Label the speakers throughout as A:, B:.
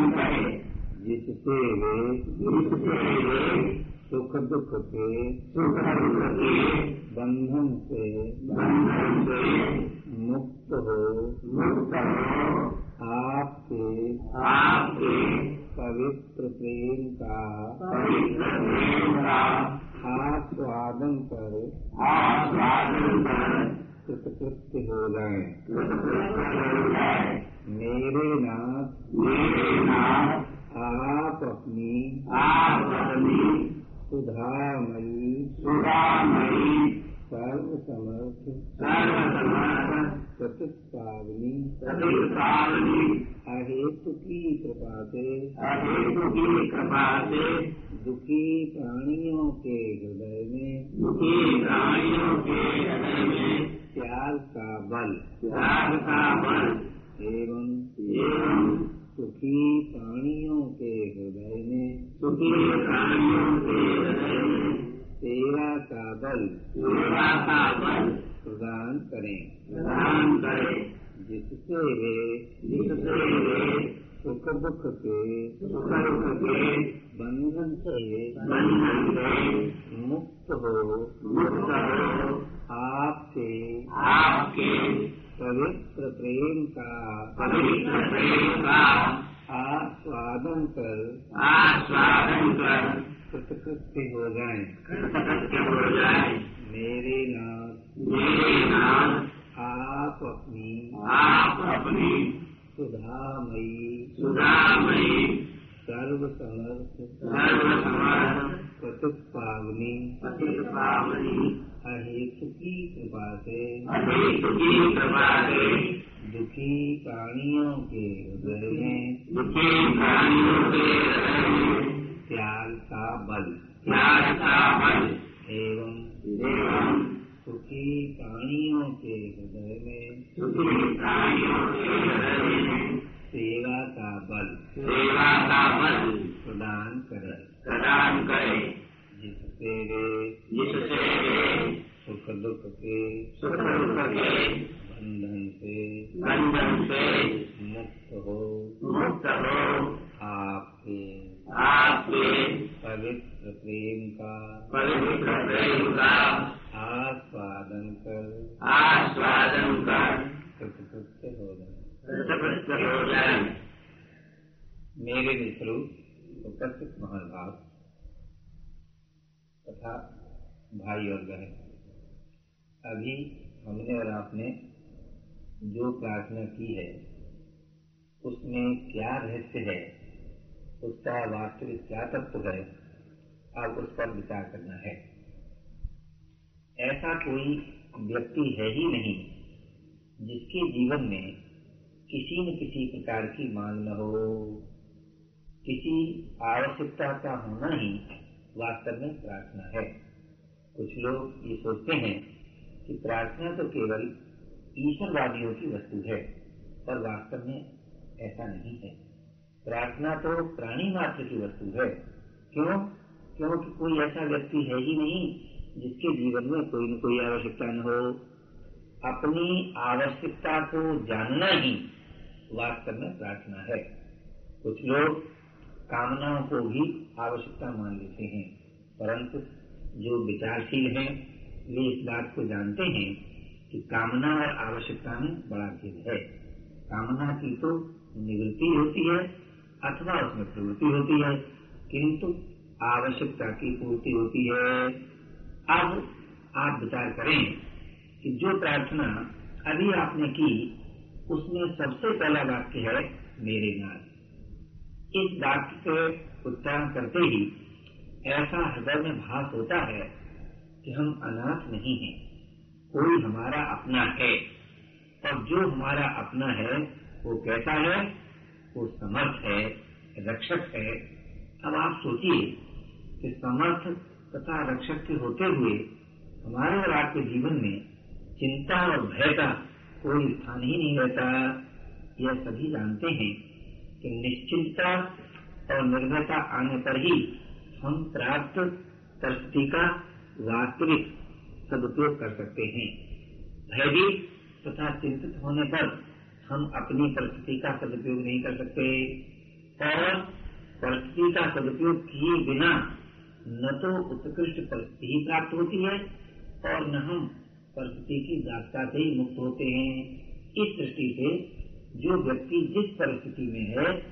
A: प्रदान करे
B: जिससे वे
A: जिससे वे
B: सुख दुख के
A: सुख दुख के
B: बंधन से
A: बंधन से
B: मुक्त हो।
A: मुक्त हो।
B: आपके
A: आपके
B: पवित्र प्रेम का
A: पवित्र प्रेम का
B: आस्वादन कर
A: आस्वादन कर
B: हो
A: कृतकृत्य हो जाए।
B: मेरे नाथ
A: मेरे नाथ
B: आप अपनी
A: आप अपनी
B: सुधामयी।
A: सुधामयी।
B: सर्व समर्थ
A: सर्वसमर्थ।
B: प्रतिपावनी
A: प्रतिपावनी
B: अहेतु की कृपा से
A: अहेतु की कृपा से
B: दुखी प्राणियों के हृदय में।
A: दुखी प्राणियों के हृदय में।
B: त्याग का बल।
A: त्याग का बल
B: एवं
A: एवं
B: सुखी प्राणियों के हृदय में
A: सुखी प्राणियों के हृदय में
B: सेवा का बल
A: सेवा का बल
B: प्रदान करें
A: प्रदान करे
B: जिससे वे
A: जिससे वे
B: सुख दुख के
A: सुख दुख के
B: बंधन से
A: बंधन से
B: मुक्त हो
A: मुक्त हो
B: आपसे
A: आपके
B: पवित्र प्रेम का
A: पवित्र प्रेम का
B: आस्वादन कर
A: आस्वादन कर
B: कृतकृत्य हो जाएँ
A: कृतकृत्य हो जाए
B: मेरे नाथ
A: मेरे नाथ
B: आप अपनी
A: आप अपनी
B: सुधामयी
A: सुधामयी
B: सर्व समर्थ
A: सर्वसमर्थ
B: प्रतिपावनी
A: प्रतिपावनी
B: अहेतु कृपा से
A: कृपा से
B: दुखी प्राणियों के हृदय में।
A: दुखी प्राणियों के हृदय में।
B: त्याग का बल।
A: त्याग का बल।
B: एवं
A: एवं
B: सुखी प्राणियों के हृदय में।
A: सुखी प्राणियों के हृदय में।
B: सेवा का बल
A: सेवा का बल
B: प्रदान करे।
A: प्रदान करे।
B: जिससे वे
A: जिससे वे
B: सुख दुख के
A: सुख दुख के
B: बंधन से
A: बंधन से
B: मुक्त हो।
A: मुक्त हो।
B: आपके
A: आपके
B: पवित्र प्रेम का
A: पवित्र प्रेम का
B: आस्वादन कर
A: आस्वादन कर
B: कृतकृत्य हो जाए
A: कृतकृत्य हो जाए
B: मेरे मित्रों उपस्थित महानुभाव तथा भाई और बहन अभी हमने और आपने जो प्रार्थना की है उसमें क्या रहस्य है उसका वास्तविक क्या तत्व है अब उस पर विचार करना है ऐसा कोई व्यक्ति है ही नहीं, जिसके जीवन में किसी न किसी प्रकार की मांग न हो। किसी आवश्यकता का होना ही वास्तव में प्रार्थना है। कुछ लोग ये सोचते हैं कि प्रार्थना तो केवल ईश्वरवादियों की वस्तु है, पर वास्तव में ऐसा नहीं है। प्रार्थना तो प्राणी मात्र की वस्तु है। क्यों? क्योंकि कोई ऐसा व्यक्ति है ही नहीं जिसके जीवन में कोई न कोई आवश्यकता न हो। अपनी आवश्यकता को जानना ही वास्तव में प्रार्थना है। कुछ लोग कामनाओं को भी आवश्यकता मान लेते हैं, परंतु जो विचारशील हैं, वे इस बात को जानते हैं कि कामना और आवश्यकता में बड़ा भेद है। कामना की तो निवृत्ति होती है अथवा उसमें प्रवृत्ति होती है, किंतु आवश्यकता की पूर्ति होती है। अब आप विचार करें कि जो प्रार्थना अभी आपने की उसमें सबसे पहला वाक्य है, मेरे नाथ। इस वाक्य के उच्चारण करते ही ऐसा हृदय में भास होता है कि हम अनाथ नहीं हैं। कोई हमारा अपना है, और जो हमारा अपना है, वो कैसा है? वो समर्थ है, रक्षक है। अब आप सोचिए कि समर्थ तथा रक्षक के होते हुए हमारे और आपके जीवन में चिंता और भय का कोई स्थान ही नहीं रहता। यह सभी जानते हैं कि निश्चिंतता और निर्भयता आने पर ही हम प्राप्त परिस्थिति का वास्तविक सदुपयोग कर सकते हैं। भयभीत तथा चिंतित होने पर हम अपनी परिस्थिति का सदुपयोग नहीं कर सकते। और परिस्थिति का सदुपयोग किए बिना न तो उत्कृष्ट परिस्थिति प्राप्त होती है और न हम परिस्थिति की दासता से ही मुक्त होते हैं। इस दृष्टि से जो व्यक्ति जिस परिस्थिति में है,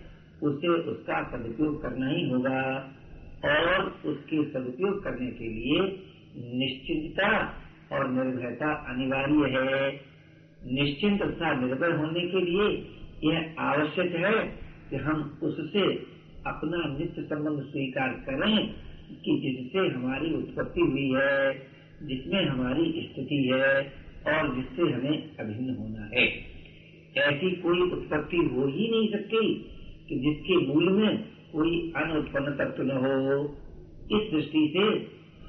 B: उसे उसका सदुपयोग करना ही होगा और उसके सदुपयोग करने के लिए निश्चिंतता और निर्भयता अनिवार्य है। निश्चिंत तथा निर्भय होने के लिए यह आवश्यक है कि हम उससे अपना नित्य संबंध स्वीकार करें कि जिससे हमारी उत्पत्ति हुई है। जिसमें हमारी स्थिति है और जिससे हमें अभिन्न होना है। ऐसी कोई उत्पत्ति हो ही नहीं सकती कि जिसके मूल में कोई अनुत्पन्न तत्व न हो। इस दृष्टि से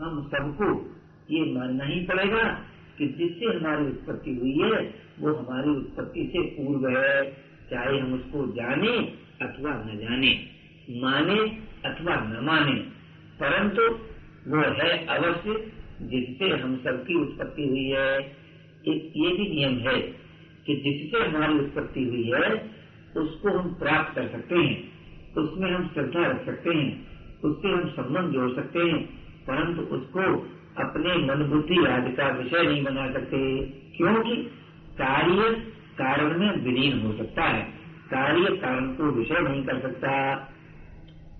B: हम सबको ये मानना ही पड़ेगा कि जिससे हमारी उत्पत्ति हुई है, वो हमारी उत्पत्ति से पूर्व है, चाहे हम उसको जाने अथवा न जाने, माने अथवा न माने। परंतु वो है अवश्य जिससे हम सबकी उत्पत्ति हुई है, ये भी नियम है कि जिससे हमारी उत्पत्ति हुई है, उसको हम प्राप्त कर सकते हैं। उसमें हम श्रद्धा रख सकते हैं, उससे हम संबंध जोड़ सकते हैं, परंतु उसको अपने मन बुद्धि आदि का विषय नहीं बना सकते। क्योंकि कार्य कारण में विलीन हो सकता है। कार्य कारण को विषय नहीं कर सकता।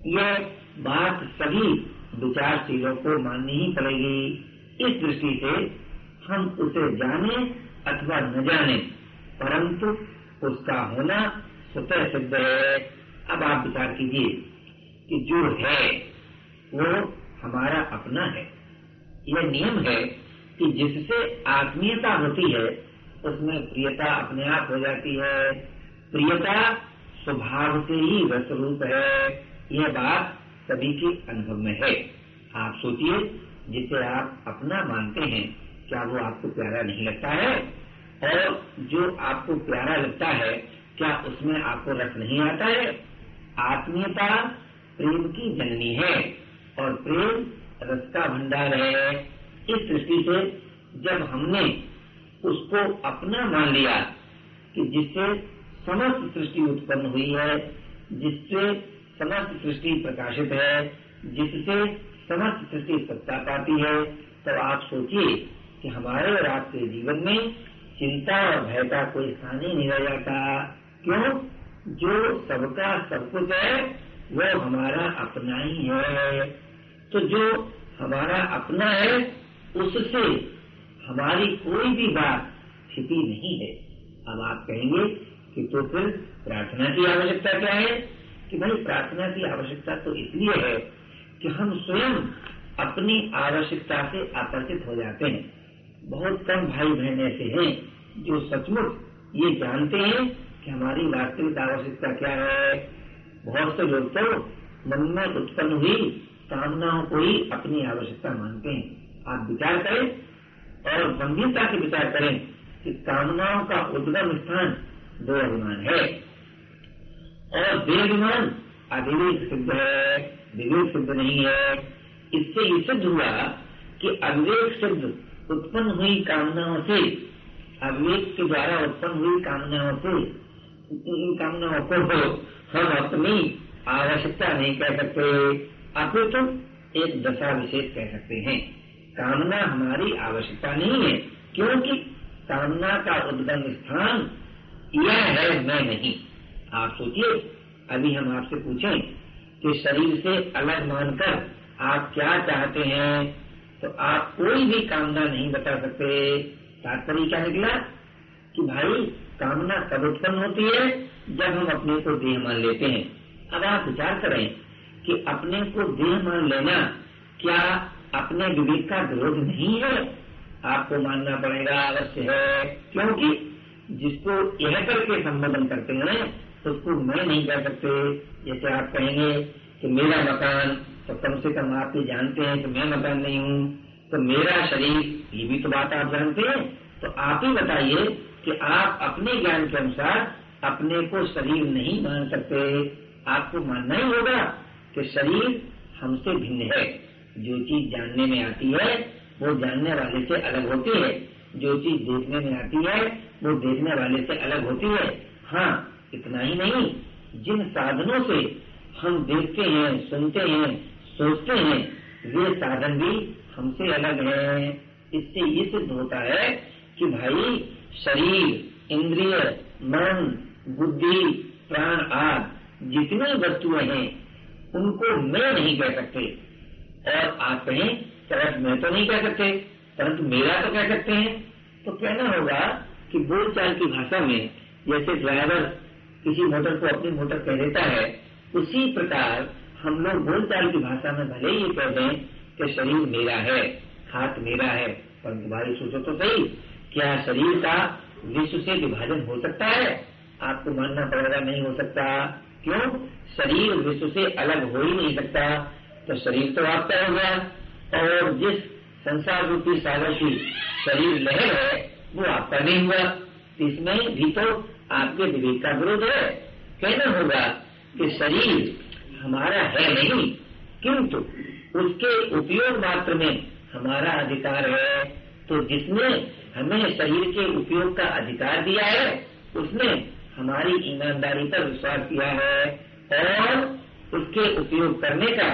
B: यह बात सभी विचारशीलों को माननी ही पड़ेगी। इस दृष्टि से हम उसे जाने अथवा न जाने, परंतु उसका होना स्वतः सिद्ध है। अब आप विचार कीजिए कि जो है, वो हमारा अपना है। यह नियम है कि जिससे आत्मीयता होती है, उसमें प्रियता अपने आप हो जाती है। प्रियता स्वभाव से ही रसरूप है। यह बात सभी के अनुभव में है। आप सोचिए जिसे आप अपना मानते हैं, क्या वो आपको प्यारा नहीं लगता है? और जो आपको प्यारा लगता है, क्या उसमें आपको रस नहीं आता है? आत्मीयता प्रेम की जननी है, और प्रेम रस का भंडार है। इस दृष्टि से जब हमने उसको अपना मान लिया कि जिससे समस्त सृष्टि उत्पन्न हुई है, जिससे समस्त सृष्टि प्रकाशित है, जिससे समस्त सृष्टि सत्ता पाती है। तो आप सोचिए कि हमारे और आपके जीवन में चिंता और भय का कोई स्थान ही नहीं रह जाता। क्यों? जो सबका सब कुछ है, वो हमारा अपना ही है। तो जो हमारा अपना है, उससे हमारी कोई भी बात छिपी नहीं है। अब आप कहेंगे कि तो फिर प्रार्थना की आवश्यकता क्या है? कि भाई प्रार्थना की आवश्यकता तो इसलिए है कि हम स्वयं अपनी आवश्यकता से आकर्षित हो जाते हैं। बहुत कम भाई बहन ऐसे हैं जो सचमुच ये जानते हैं कि हमारी वास्तविक आवश्यकता क्या है। बहुत से लोग तो मन में उत्पन्न हुई, कामनाओं को ही अपनी आवश्यकता मानते हैं। आप विचार करें और गंभीरता से विचार करें कि कामनाओं का उद्गम स्थान दो अभिमान है और देवाभिमान अभिवेक सिद्ध है। विवेक सिद्ध नहीं है। इससे ये सिद्ध हुआ कि अविवेक सिद्ध उत्पन्न हुई कामनाओं से, अविवेक के द्वारा उत्पन्न हुई कामनाओं से, इन कामनाओं को हम अपनी आवश्यकता नहीं कह सकते। अपितु तो एक दशा विशेष कह सकते हैं। कामना हमारी आवश्यकता नहीं है, क्योंकि कामना का उद्गम स्थान यह है, मैं नहीं। आप सोचिए, अभी हम आपसे पूछें कि शरीर से अलग मानकर आप क्या चाहते हैं तो आप कोई भी कामना नहीं बता सकते। तात्पर्य क्या निकला? कि भाई, कामना कब उत्पन्न होती है जब हम अपने को देह मान लेते हैं। अब आप विचार करें कि अपने को देह मान लेना क्या अपने विवेक का विरोध नहीं है? आपको मानना पड़ेगा अवश्य है, क्योंकि जिसको यह करके संबोधन करते हैं, उसको मैं नहीं कह सकते। जैसे आप कहेंगे कि मेरा मकान तो कम से कम आप ये जानते हैं कि मैं मकान नहीं हूँ। तो मेरा शरीर, ये भी तो बात आप जानते हैं। तो आप ही बताइए कि आप अपने ज्ञान के अनुसार अपने को शरीर नहीं मान सकते। आपको मानना ही होगा कि शरीर हमसे भिन्न है। जो चीज़ जानने में आती है, वो जानने वाले से अलग होती है। जो चीज़ देखने में आती है, वो देखने वाले से अलग होती है। हाँ इतना ही नहीं। जिन साधनों से हम देखते हैं, सुनते हैं, सोचते हैं, वे साधन भी हमसे अलग हैं। इससे ये सिद्ध होता है कि भाई, शरीर, इंद्रिय, मन, बुद्धि, प्राण आदि जितनी वस्तुएँ हैं, उनको मैं नहीं कह सकते। और आप कहें तरफ़ मैं तो नहीं कह सकते परंतु मेरा तो कह सकते हैं। तो कहना होगा कि बोलचाल की भाषा में जैसे ड्राइवर किसी मोटर को अपनी मोटर कह देता है। उसी प्रकार हम लोग बोलचाल की भाषा में भले ही कह दें कि शरीर मेरा है, हाथ मेरा है, परंतु भाई सोचो तो सही, क्या शरीर का विश्व से विभाजन हो सकता है? आपको मानना पड़ेगा नहीं हो सकता। क्यों? शरीर विश्व से अलग हो ही नहीं सकता। तो शरीर तो आपका हो गया। और जिस संसार रूपी सागर की शरीर लहर है, वो आपका नहीं हुआ। इसमें भी तो आपके विवेक का विरोध है। कहना होगा कि शरीर हमारा है नहीं, किंतु उसके उपयोग मात्र में हमारा अधिकार है। तो जिसने हमें शरीर के उपयोग का अधिकार दिया है, उसने हमारी ईमानदारी पर विश्वास किया है और उसके उपयोग करने का,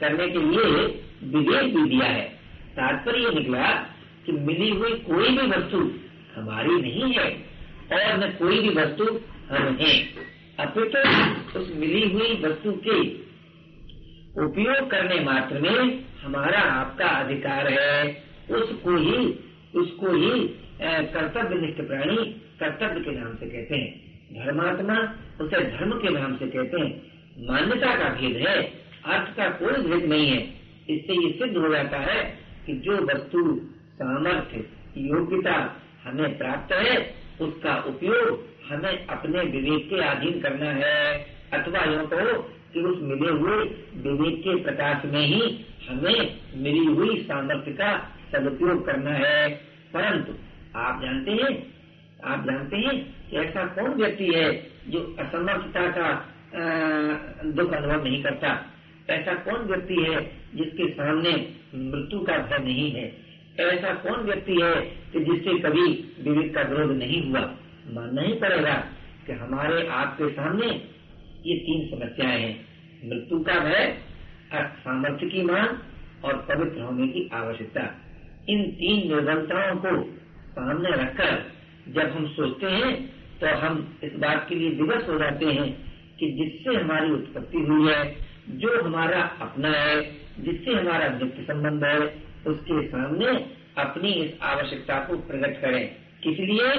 B: करने के लिए विवेक भी दिया है। तात्पर्य निकला कि मिली हुई कोई भी वस्तु हमारी नहीं है। और न कोई भी वस्तु हम है। अपितु तो उस मिली हुई वस्तु के उपयोग करने मात्र में हमारा आपका अधिकार है। उसको ही उसको ही कर्तव्य निष्ठ प्राणी कर्तव्य के नाम से कहते हैं। धर्मात्मा उसे धर्म के नाम से कहते हैं। मान्यता का भेद है, अर्थ का कोई भेद नहीं है। इससे ये सिद्ध हो जाता है कि जो वस्तु सामर्थ्य, योग्यता हमें प्राप्त है उसका उपयोग हमें अपने विवेक के अधीन करना है। अथवा यूँ कहो कि उस मिले हुए विवेक के प्रकाश में ही हमें मिली हुई सामर्थ्य का सदुपयोग करना है। परंतु आप जानते हैं, आप जानते हैं कि ऐसा कौन व्यक्ति है जो असमर्थता का दुख अनुभव नहीं करता? ऐसा कौन व्यक्ति है जिसके सामने मृत्यु का भय नहीं है? ऐसा कौन व्यक्ति है कि जिससे कभी विवेक का विरोध नहीं हुआ? मानना ही पड़ेगा कि हमारे आपके सामने ये तीन समस्याएँ हैं। मृत्यु का भय सामर्थ्य की मांग और पवित्र होने की आवश्यकता। इन तीन निर्बलताओं को सामने रखकर जब हम सोचते हैं तो हम इस बात के लिए विवश हो जाते हैं कि जिससे हमारी उत्पत्ति हुई है, जो हमारा अपना है, जिससे हमारा नित्य संबंध है उसके सामने अपनी इस आवश्यकता को प्रकट करें। किस लिए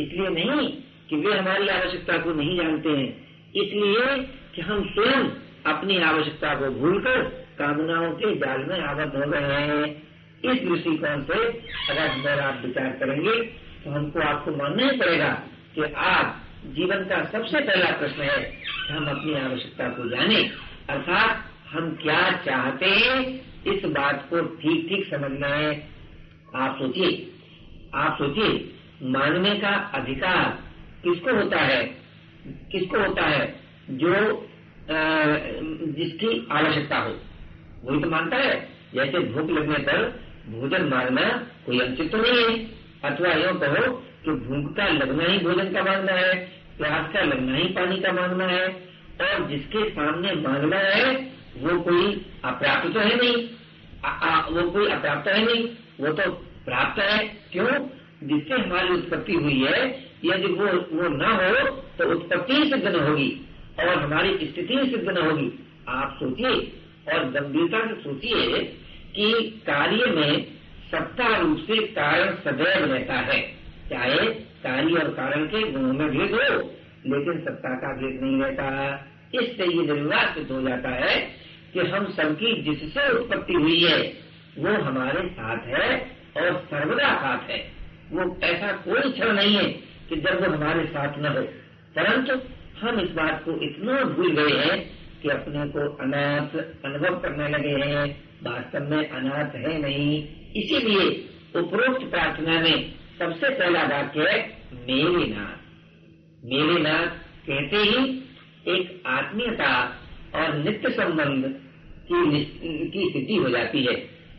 B: इसलिए नहीं कि वे हमारी आवश्यकता को नहीं जानते हैं। इसलिए कि हम स्वयं अपनी आवश्यकता को भूलकर कामनाओं के जाल में आबद्ध हो गए हैं। इस दृष्टिकोण से अगर अगर आप विचार करेंगे तो हमको आपको मानना ही पड़ेगा कि आज जीवन का सबसे पहला प्रश्न है हम अपनी आवश्यकता को जाने। अर्थात हम क्या चाहते हैं? इस बात को ठीक ठीक समझना है। आप सोचिए आप सोचिए मानने का अधिकार किसको होता है? किसको होता है? जो आ, जिसकी आवश्यकता हो। वही तो मानता है जैसे भूख लगने पर भोजन मांगना कोई अनुचित तो नहीं है। अथवा यो कहो कि भूख का लगना ही भोजन का मांगना है प्यास का लगना ही पानी का मांगना है और जिसके सामने मांगना है वो कोई अप्राप्त तो है नहीं। आ, आ, वो कोई अप्राप्त है नहीं। वो तो प्राप्त है। क्यों? जिससे हमारी उत्पत्ति हुई है यदि वो वो न हो तो उत्पत्ति सिद्ध न होगी और हमारी स्थिति सिद्ध न होगी। आप सोचिए और गंभीरता से सोचिए कि कार्य में सत्ता रूप से कारण सदैव रहता है। चाहे कार्य और कारण के गुणों में भेद हो लेकिन सत्ता का भेद नहीं रहता। इससे ये सिद्ध हो जाता है कि हम सबकी जिससे उत्पत्ति हुई है, वो हमारे साथ है और सर्वदा साथ है। वो ऐसा कोई क्षण नहीं है कि जब वो हमारे साथ न हो। परंतु हम इस बात को इतना भूल गए हैं कि अपने को अनाथ अनुभव करने लगे हैं। वास्तव में अनाथ है नहीं। इसीलिए उपरोक्त प्रार्थना में सबसे पहला वाक्य है मेरे नाथ मेरे नाथ कहते ही एक आत्मीयता और नित्य संबंध की की स्थिति हो जाती है।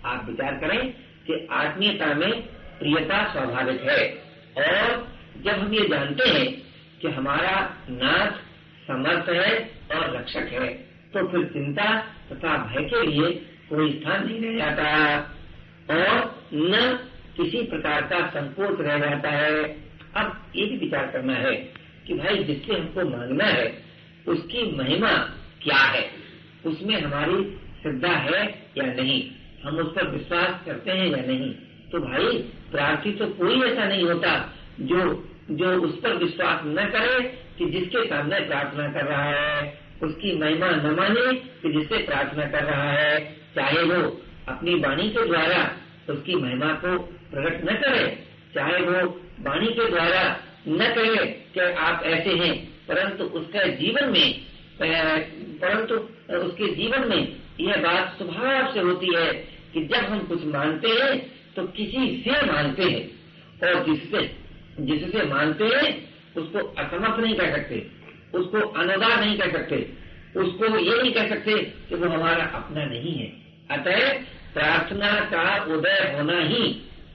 B: आप विचार करें कि आत्मीयता में प्रियता स्वाभाविक है। और जब हम ये जानते हैं कि हमारा नाथ समर्थ है और रक्षक है तो फिर चिंता तथा भय के लिए कोई स्थान नहीं रह जाता और न किसी प्रकार का संकोच रह जाता है। अब ये भी विचार करना है कि भाई, जिससे हमको मांगना है, उसकी महिमा क्या है? उसमें हमारी श्रद्धा है या नहीं? हम उस पर विश्वास करते हैं या नहीं? तो भाई, प्रार्थी तो कोई ऐसा नहीं होता जो जो उस पर विश्वास न करे कि जिसके सामने प्रार्थना कर रहा है। उसकी महिमा न माने कि जिससे प्रार्थना कर रहा है। चाहे वो अपनी वाणी के द्वारा उसकी महिमा को प्रकट न करे, चाहे वो वाणी के द्वारा न कहे कि आप ऐसे हैं, परंतु उसके जीवन में परंतु उसके जीवन में यह बात स्वभाव से होती है कि जब हम कुछ मानते हैं तो किसी से मानते हैं। और जिससे जिससे मानते हैं, उसको असमर्थ नहीं कह सकते, उसको अनुदान नहीं कह सकते, उसको ये नहीं कह सकते कि वो हमारा अपना नहीं है। अतः प्रार्थना का उदय होना ही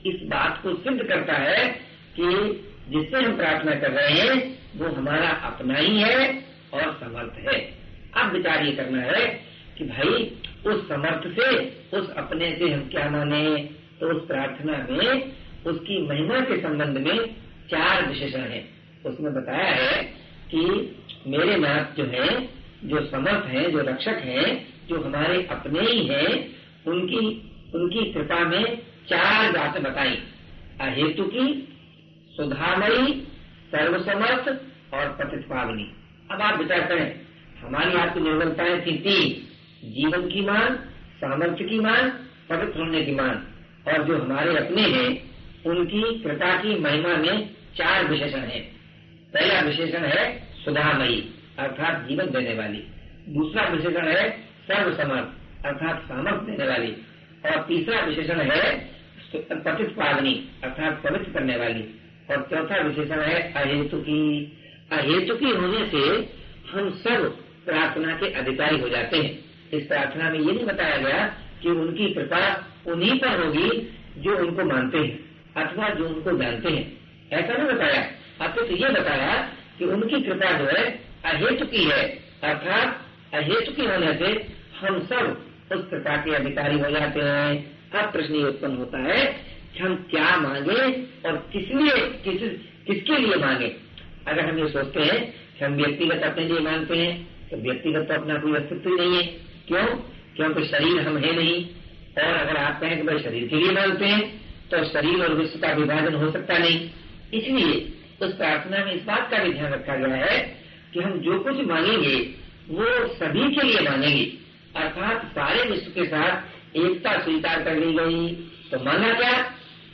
B: इस बात को सिद्ध करता है कि जिससे हम प्रार्थना कर रहे हैं, वो हमारा अपना ही है और समर्थ है। अब विचार ये करना है कि भाई, उस समर्थ से, उस अपने से हम क्या माने? तो उस प्रार्थना में, उसकी महिमा के संबंध में चार विशेषण है। उसमें बताया है कि मेरे नाथ जो है, जो समर्थ हैं, जो रक्षक हैं, जो हमारे अपने ही हैं, उनकी उनकी कृपा में चार बातें बताई। अहेतु की, सुधामयी, सर्वसमर्थ और पतित पावनी अब आप विचार करें हमारी आपकी निर्बलताएँ थी तीन जीवन की मान सामर्थ्य की मान पवित्र होने की मान और जो हमारे अपने हैं, उनकी कृपा की महिमा में चार विशेषण है। पहला विशेषण है सुधामयी, अर्थात जीवन देने वाली। दूसरा विशेषण है सर्वसमर्थ, अर्थात सामर्थ्य देने वाली। और तीसरा विशेषण है पतित पालनी अर्थात पवित्र करने वाली। और चौथा विशेषण है अहेतु की अहेतु होने से हम सब प्रार्थना के अधिकारी हो जाते हैं। इस प्रार्थना में ये नहीं बताया गया कि उनकी कृपा उन्हीं पर होगी जो उनको मानते हैं, अथवा जो उनको जानते हैं। ऐसा नहीं बताया। अब तो ये बताया कि उनकी कृपा जो है अहेतु की है, अर्थात अहेतु की होने से हम सब उस कृपा के अधिकारी हो जाते हैं। अब प्रश्न ये उत्पन्न होता है कि हम क्या मांगे और किस लिए, किस, किसके लिए मांगे? अगर हम ये सोचते हैं कि हम व्यक्तिगत अपने लिए मांगते हैं तो व्यक्तिगत तो अपना कोई अस्तित्व ही नहीं है। क्यों? क्योंकि शरीर हम है नहीं। और अगर आप कहें कि भाई शरीर के लिए मानते हैं तो शरीर और विश्व का विभाजन हो सकता नहीं। इसलिए उस प्रार्थना में इस बात का भी ध्यान रखा गया है कि हम जो कुछ मांगेंगे, वो सभी के लिए मांगेंगे। अर्थात सारे विश्व के साथ एकता स्वीकार कर ली गई। तो मांगा क्या?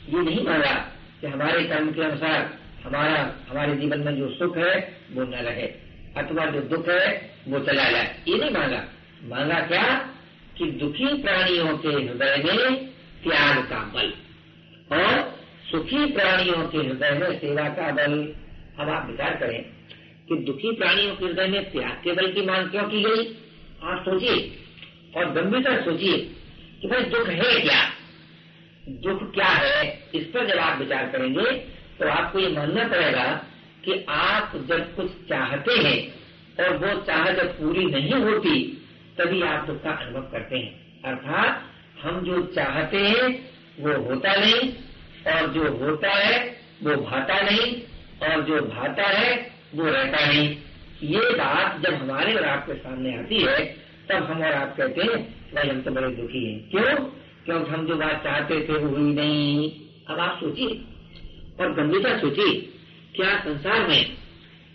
B: ये नहीं मांगा कि हमारे कर्म के अनुसार हमारा, हमारे जीवन में जो सुख है, वो न रहे। अथवा जो दुख है, वो चला जाए। ये नहीं मांगा। मांगा क्या? कि दुखी प्राणियों के हृदय में त्याग का बल और सुखी प्राणियों के हृदय में सेवा का बल। अब आप विचार करें कि दुखी प्राणियों के हृदय में त्याग के बल की मांग क्यों की गई? आप सोचिए और गंभीरता सोचिए कि भाई दुख है क्या? दुख क्या है? इस पर जब आप विचार करेंगे तो आपको ये मानना पड़ेगा कि आप जब कुछ चाहते हैं और वो चाह जब पूरी नहीं होती, तभी आप दुख का अनुभव करते हैं। अर्थात, हम जो चाहते हैं, वो होता नहीं, और जो होता है, वो भाता नहीं, और जो भाता है, वो रहता नहीं। ये बात जब हमारे और आपके सामने आती है, तब हम और आप कहते हैं, भाई, हम तो बड़े दुखी हैं। क्यों? क्योंकि हम जो बात चाहते थे, वो हुई नहीं। अब आप सोचिए। और गंभीरता सोचिए। क्या संसार में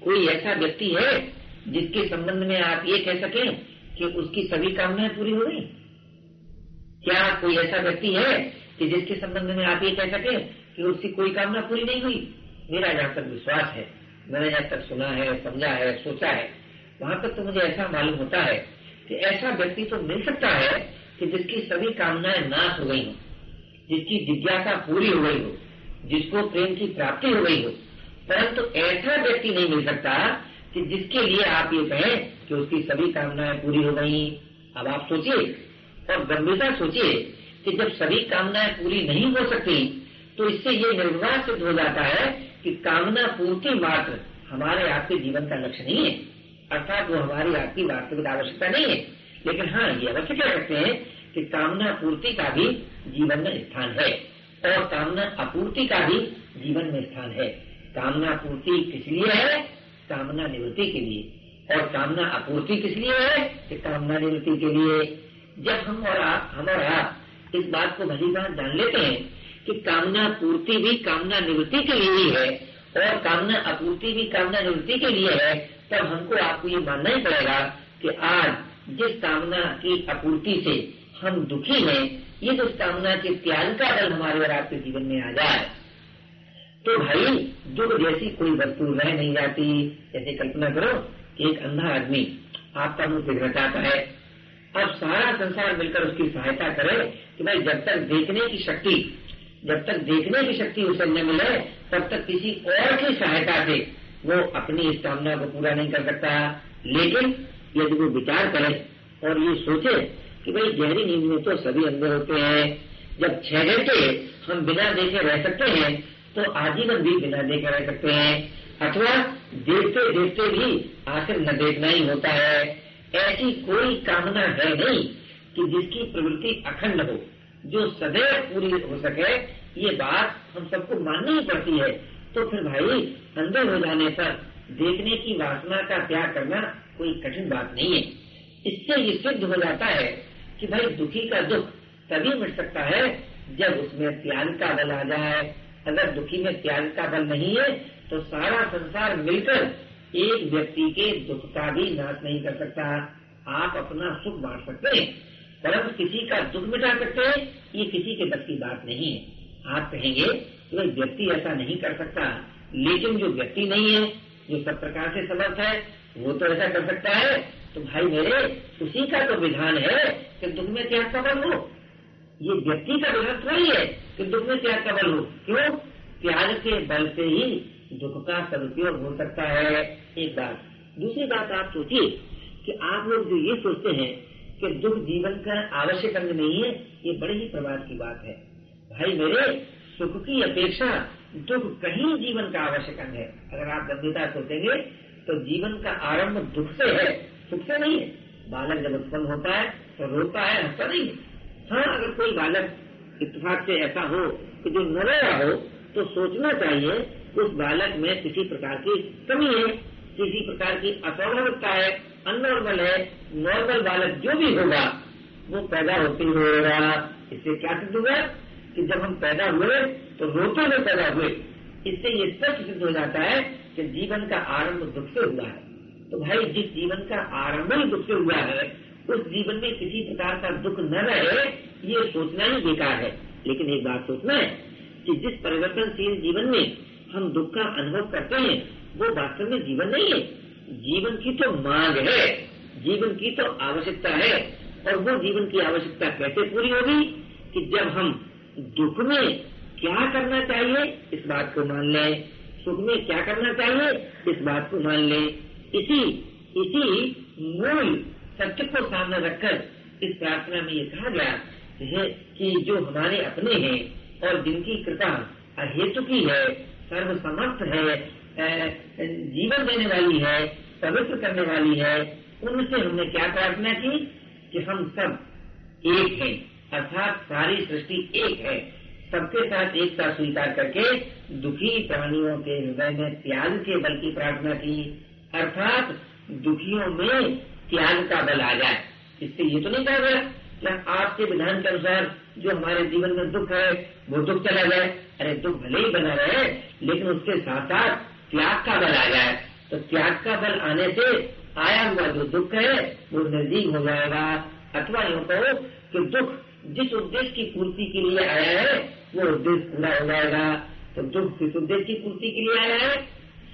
B: कोई ऐसा व्यक्ति है जिसके संबंध में आप ये कह सकें कि उसकी सभी कामनाएँ पूरी हो गई? क्या कोई ऐसा व्यक्ति है कि जिसके संबंध में आप ये कह सके कि उसकी कोई कामना पूरी नहीं हुई? मेरा जहाँ तक विश्वास है, मैंने जहाँ तक सुना है, समझा है, सोचा है, वहाँ तक तो मुझे ऐसा मालूम होता है कि ऐसा व्यक्ति तो मिल सकता है कि जिसकी सभी कामनाएँ नाश हो गई हो, जिसकी जिज्ञासा पूरी हो गई हो, जिसको प्रेम की प्राप्ति हो गई हो। परंतु ऐसा व्यक्ति नहीं मिल सकता कि जिसके लिए आप ये कहें कि उसकी सभी कामनाएँ पूरी हो गई। अब आप सोचिए और गंभीरता सोचिए कि जब सभी कामनाएँ पूरी नहीं हो सकती तो इससे ये निर्वाह सिद्ध हो जाता है कि कामना पूर्ति मात्र हमारे आपके जीवन का लक्ष्य नहीं है। अर्थात वो हमारी आपकी वास्तविक आवश्यकता नहीं है। लेकिन हाँ ये अवश्य कह सकते हैं कि कामना पूर्ति का भी जीवन में स्थान है और कामना अपूर्ति का भी जीवन में स्थान है। कामना पूर्ति किस लिए है? कामना निवृत्ति के लिए। और कामना आपूर्ति किस लिए है? कि कामना निवृत्ति के लिए। जब हम और आप हम और आप इस बात को भली बात जान लेते हैं कि कामना पूर्ति भी कामना निवृत्ति के लिए ही है, और कामना आपूर्ति भी कामना निवृत्ति के लिए है, तब हमको आपको ये मानना ही पड़ेगा कि आज जिस कामना की आपूर्ति से हम दुखी हैं, ये जो कामना के त्याग का बल हमारे और आपके जीवन में आ जाए तो भाई दुख जैसी कोई वस्तु रह नहीं जाती जैसे कल्पना करो एक अंधा आदमी आपका मुँह देखना चाहता है। अब सारा संसार मिलकर उसकी सहायता करे कि भाई जब तक देखने की शक्ति, जब तक देखने की शक्ति उसे न मिले, तब तक किसी और की सहायता से वो अपनी इस कामना को पूरा नहीं कर सकता। लेकिन यदि वो विचार करे और ये सोचे कि भाई गहरी नींद में तो सभी अंदर होते हैं, जब छह घंटे हम बिना देखे रह सकते हैं तो आजीवन भी बिना देखे रह सकते हैं। अथवा देखते देखते भी आखिर न देखना ही होता है। ऐसी कोई कामना है नहीं कि जिसकी प्रवृत्ति अखंड हो, जो सदैव पूरी हो सके, ये बात हम सबको माननी ही पड़ती है। तो फिर भाई, अंदर हो जाने पर देखने की वासना का त्याग करना कोई कठिन बात नहीं है। इससे ये सिद्ध हो जाता है कि भाई दुखी का दुख तभी मिट सकता है जब उसमें त्याग का बल आ जाए। अगर दुखी में त्याग का बल नहीं है तो सारा संसार मिलकर एक व्यक्ति के दुख का भी नाश नहीं कर सकता। आप अपना सुख बांट सकते हैं परंतु किसी का दुख मिटा सकते हैं, ये किसी के बस की बात नहीं है। आप कहेंगे कि व्यक्ति ऐसा नहीं कर सकता। लेकिन जो व्यक्ति नहीं है, जो सब प्रकार से समर्थ है, वो तो ऐसा कर सकता है। तो भाई मेरे, उसी का तो विधान है कि दुख में त्याग का बल हो। ये व्यक्ति का विधान थोड़ी है कि दुख में त्याग का बल हो? क्यों? त्याग के बल से ही दुख का सदुपयोग हो सकता है। एक बात। दूसरी बात आप सोचिए कि आप लोग जो ये सोचते हैं कि दुख जीवन का आवश्यक अंग नहीं है, ये बड़े ही प्रभाव की बात है। भाई मेरे, सुख की अपेक्षा दुख कहीं जीवन का आवश्यक अंग है। अगर आप गंभीरता सोचेंगे तो जीवन का आरंभ दुख से है, सुख से नहीं है। बालक जब उत्पन्न होता है तो रोता है, हंसता नहीं हाँ। अगर कोई बालक इतफाक से ऐसा हो कि जो न हो तो सोचना चाहिए उस बालक में किसी प्रकार की कमी है, किसी प्रकार की अस्वाभाविकता है अनॉर्मल है, नॉर्मल बालक जो भी होगा, वो पैदा होते हुए होगा। इससे क्या सिद्ध हुआ कि जब हम पैदा हुए तो रोते हुए पैदा हुए। इससे ये स्पष्ट सिद्ध हो जाता है कि जीवन का आरंभ दुख से हुआ है। तो भाई, जिस जीवन का आरंभ ही दुख से हुआ है उस जीवन में किसी प्रकार का दुख न रहे, ये सोचना ही बेकार है। लेकिन एक बात सोचना है कि जिस परिवर्तनशील जीवन में हम दुख का अनुभव करते हैं, वो वास्तव में जीवन नहीं है। जीवन की तो मांग है, जीवन की तो आवश्यकता है, और वो जीवन की आवश्यकता कैसे पूरी होगी कि जब हम दुख में क्या करना चाहिए, इस बात को मान लें, सुख में क्या करना चाहिए, इस बात को मान लें। इसी इसी मूल सत्य को सामने रखकर इस प्रार्थना में ये कहा गया है कि जो हमारे अपने हैं और जिनकी कृपा अहेतु की है, सर्वसमर्थ है जीवन देने वाली है, पवित्र करने वाली है, उनसे हमने क्या प्रार्थना की? कि हम सब एक हैं, अर्थात सारी सृष्टि एक है। सबके साथ एकता स्वीकार करके दुखी प्राणियों के हृदय में त्याग के बल की प्रार्थना की। अर्थात दुखियों में त्याग का बल आ जाए। इससे ये तो नहीं कहा गया क्या आपके विधान के अनुसार जो हमारे जीवन में दुख है, वो दुख चला जाए। अरे दुख भले ही बना रहे, लेकिन उसके साथ साथ त्याग का बल आ जाए। तो त्याग का बल आने से आया हुआ जो दुख है, वो नज़दीक हो जाएगा। अथवा यूँ कहो कि दुख जिस उद्देश्य की पूर्ति के लिए आया है, वो उद्देश्य पूरा हो जाएगा। तो दुख किस उद्देश्य की पूर्ति के लिए आया है?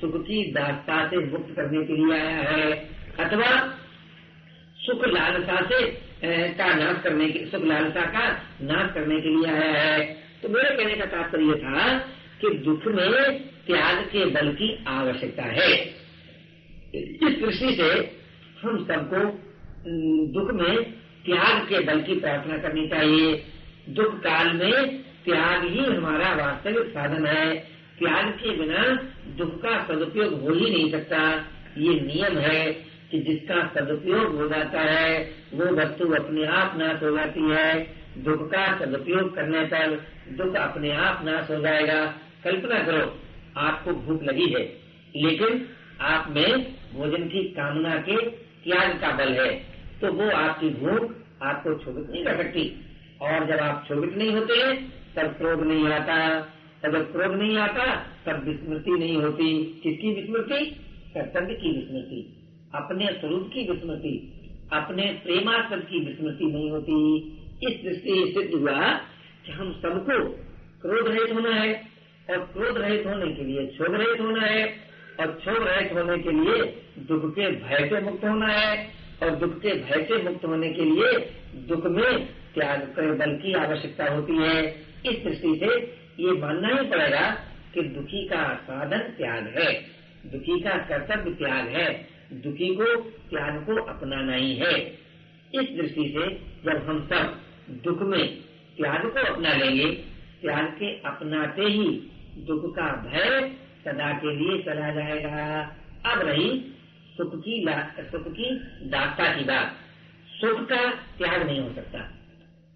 B: सुख की दासता से मुक्त करने के लिए आया है। अथवा सुख लालसा से का नाश करने के सुख लालसा का नाश करने के लिए आया है। तो मेरे कहने का तात्पर्य था कि दुख में त्याग के बल की आवश्यकता है। इस दृष्टि से हम सबको दुख में त्याग के बल की प्रार्थना करनी चाहिए। दुख काल में त्याग ही हमारा वास्तविक साधन है। त्याग के बिना दुख का सदुपयोग हो ही नहीं सकता। ये नियम है। कि जिसका सदुपयोग हो जाता है, वो वस्तु अपने आप नाश हो जाती है। दुख का सदुपयोग करने पर दुख अपने आप नाश हो जाएगा। कल्पना करो, आपको भूख लगी है, लेकिन आप में भोजन की कामना के त्याग का बल है। तो वो आपकी भूख आपको क्षोभित नहीं कर सकती। और जब आप क्षोभित नहीं होते, तब क्रोध नहीं आता। और जब क्रोध नहीं आता, तब विस्मृति नहीं होती। किसकी विस्मृति? कर्तव्य की विस्मृति। अपने स्वरूप की विस्मृति, अपने प्रेमास्पद की विस्मृति नहीं होती। इस दृष्टि सिद्ध हुआ कि हम सबको क्रोध रहित होना है और क्रोध रहित होने के लिए क्षोभ रहित होना है और क्षोभ रहित होने के लिए दुख के भय से मुक्त होना है और दुख के भय से मुक्त होने के लिए दुख में त्याग कर बल की आवश्यकता होती है। इस दृष्टि से ये मानना ही पड़ेगा कि दुखी का साधन त्याग है, दुखी का कर्तव्य त्याग है। दुखी को त्याग को अपनाना ही है। इस दृष्टि से जब हम सब दुख में त्याग को अपना लेंगे, त्याग के अपनाते ही दुख का भय सदा के लिए चला जाएगा। अब रही सुख की सुख की दाता की बात। सुख का त्याग नहीं हो सकता।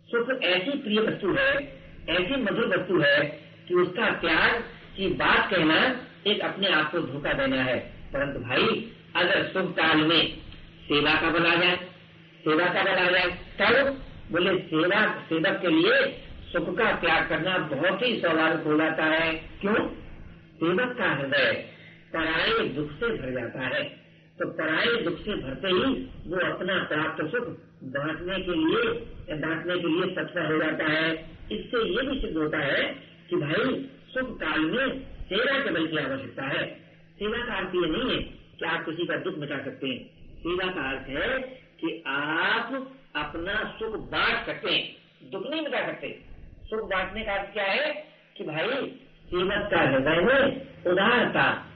B: सुख ऐसी प्रिय वस्तु है, ऐसी मधुर वस्तु है कि उसका त्याग की बात कहना एक अपने आप को धोखा देना है। परंतु भाई अगर शुभ काल में सेवा का बल आ जाए, सेवा का बल आ जाए, तब बोले, सेवा, सेवक के लिए सुख का त्याग करना बहुत ही स्वाभाविक हो जाता है। क्यों? सेवक का हृदय पराये दुख से भर जाता है। तो पराये दुख से भरते ही वो अपना प्राप्त सुख बांटने के लिए, बांटने के लिए तत्पर हो जाता है। इससे ये भी सिद्ध होता है कि भाई शुभ काल में सेवा के बल की आवश्यकता है। सेवा का अर्थ ये नहीं है कि आप किसी का दुख मिटा सकते हैं? सेवा का अर्थ है कि आप अपना सुख बांट सकते हैं। दुख नहीं मिटा सकते। सुख बांटने का अर्थ क्या है कि भाई सेवक का हृदय में उदारता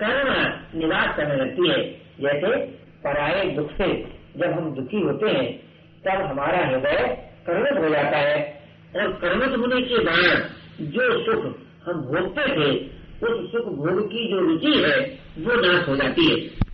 B: करुणा निवास करने लगती है। जैसे पराये दुख से जब हम दुखी होते हैं, तब हमारा हृदय करुणित हो जाता है। और करुणित होने के बाद जो सुख हम भोगते थे उस सुख भोग की जो रुचि है वो नाश हो जाती है।